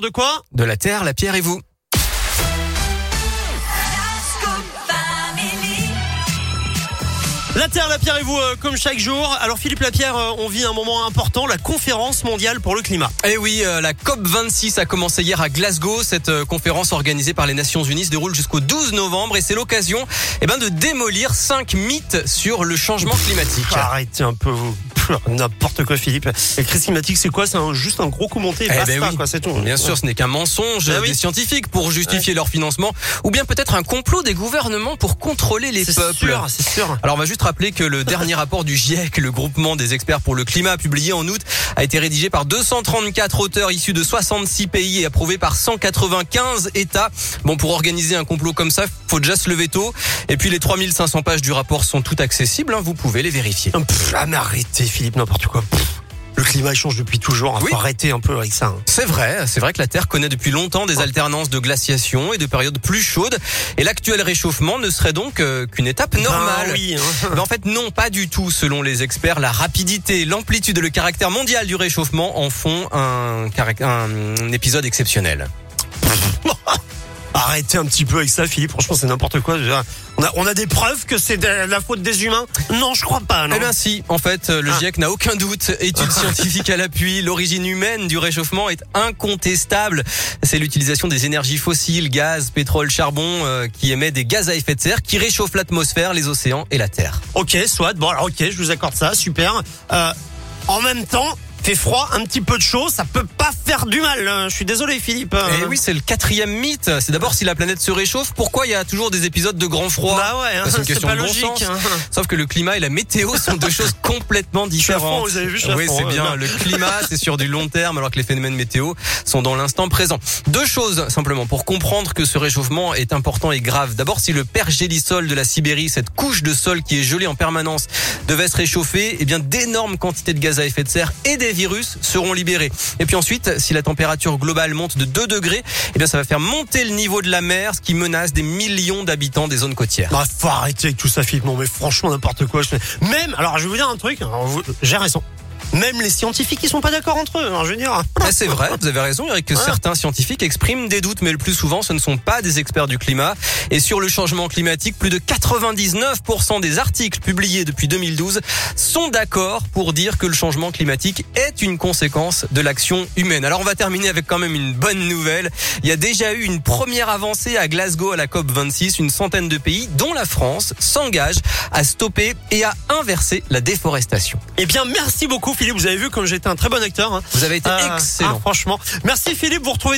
de quoi? De la Terre, la Pierre et vous. La Terre, la Pierre et vous, euh, comme chaque jour. Alors Philippe Lapierre, euh, on vit un moment important, la conférence mondiale pour le climat. Eh oui, euh, la COP26 a commencé hier à Glasgow. Cette conférence organisée par les Nations Unies se déroule jusqu'au 12 novembre et c'est l'occasion eh ben, de démolir cinq mythes sur le changement climatique. Arrêtez un peu, vous. n'importe quoi Philippe. La crise climatique, c'est quoi? C'est juste un gros coup monté, et Eh basta, ben oui. quoi, c'est tout. Bien sûr, ce n'est qu'un mensonge oui. des scientifiques pour justifier leur financement ou bien peut-être un complot des gouvernements pour contrôler les C'est peuples. sûr, c'est sûr. Alors on va juste rappeler que le dernier rapport du GIEC, le groupement des experts pour le climat, publié en août, a été rédigé par 234 auteurs issus de 66 pays et approuvé par 195 États. Bon, pour organiser un complot comme ça, faut déjà se lever tôt. Et puis les 3500 pages du rapport sont toutes accessibles, hein, vous pouvez les vérifier. Pff, ah arrêtez Philippe, n'importe quoi. Pff, le climat il change depuis toujours. hein. Oui. Faut arrêter un peu avec ça. hein. C'est vrai, c'est vrai que la Terre connaît depuis longtemps des alternances de glaciation et de périodes plus chaudes. Et l'actuel réchauffement ne serait donc euh, qu'une étape normale. Ben oui. hein. Mais en fait, non, pas du tout. Selon les experts, la rapidité, l'amplitude et le caractère mondial du réchauffement en font un épisode exceptionnel. Arrêtez un petit peu avec ça, Philippe. Franchement, c'est n'importe quoi. déjà. On a, on a des preuves que c'est de la faute des humains? Non, je crois pas. Non. Eh bien si, en fait, euh, le Ah. GIEC n'a aucun doute. Études scientifiques à l'appui, l'origine humaine du réchauffement est incontestable. C'est l'utilisation des énergies fossiles, gaz, pétrole, charbon, euh, qui émet des gaz à effet de serre, qui réchauffent l'atmosphère, les océans et la Terre. Ok, soit. Bon, alors ok, je vous accorde ça, super. Euh, en même temps, fait froid, un petit peu de chaud, ça peut pas faire du mal. Euh, Je suis désolé, Philippe. Et Eh oui, c'est le quatrième mythe. C'est d'abord si la planète se réchauffe, pourquoi il y a toujours des épisodes de grand froid Bah ouais, hein, C'est une question pas de bon logique. sens. hein. Sauf que le climat et la météo sont deux choses complètement différentes. vous avez vu, je suis à Oui, c'est bien. Le climat, c'est sur du long terme, alors que les phénomènes météo sont dans l'instant présent. Deux choses, simplement, pour comprendre que ce réchauffement est important et grave. D'abord, si le pergélisol de la Sibérie, cette couche de sol qui est gelée en permanence, devait se réchauffer, eh bien, d'énormes quantités de gaz à effet de serre et des virus seront libérés. Et puis ensuite, si la température globale monte de 2 degrés, eh bien, ça va faire monter le niveau de la mer, ce qui menace des millions d'habitants des zones côtières. Bah, faut arrêter avec tout ça, Philippe. Non, mais franchement, n'importe quoi. Même, alors, je vais vous dire un truc. vous- J'ai raison. Même les scientifiques, ils sont pas d'accord entre eux. Alors, je veux dire. Ah, c'est vrai, vous avez raison, Eric, que certains scientifiques expriment des doutes, mais le plus souvent, ce ne sont pas des experts du climat. Et sur le changement climatique, plus de 99% des articles publiés depuis 2012 sont d'accord pour dire que le changement climatique est une conséquence de l'action humaine. Alors, on va terminer avec quand même une bonne nouvelle. Il y a déjà eu une première avancée à Glasgow à la COP 26. Une centaine de pays, dont la France, s'engagent à stopper et à inverser la déforestation. Eh bien, merci beaucoup, Philippe. Vous avez vu comme j'étais un très bon acteur. hein. Vous avez été Euh, excellent. ah, franchement. Merci, Philippe. Vous retrouvez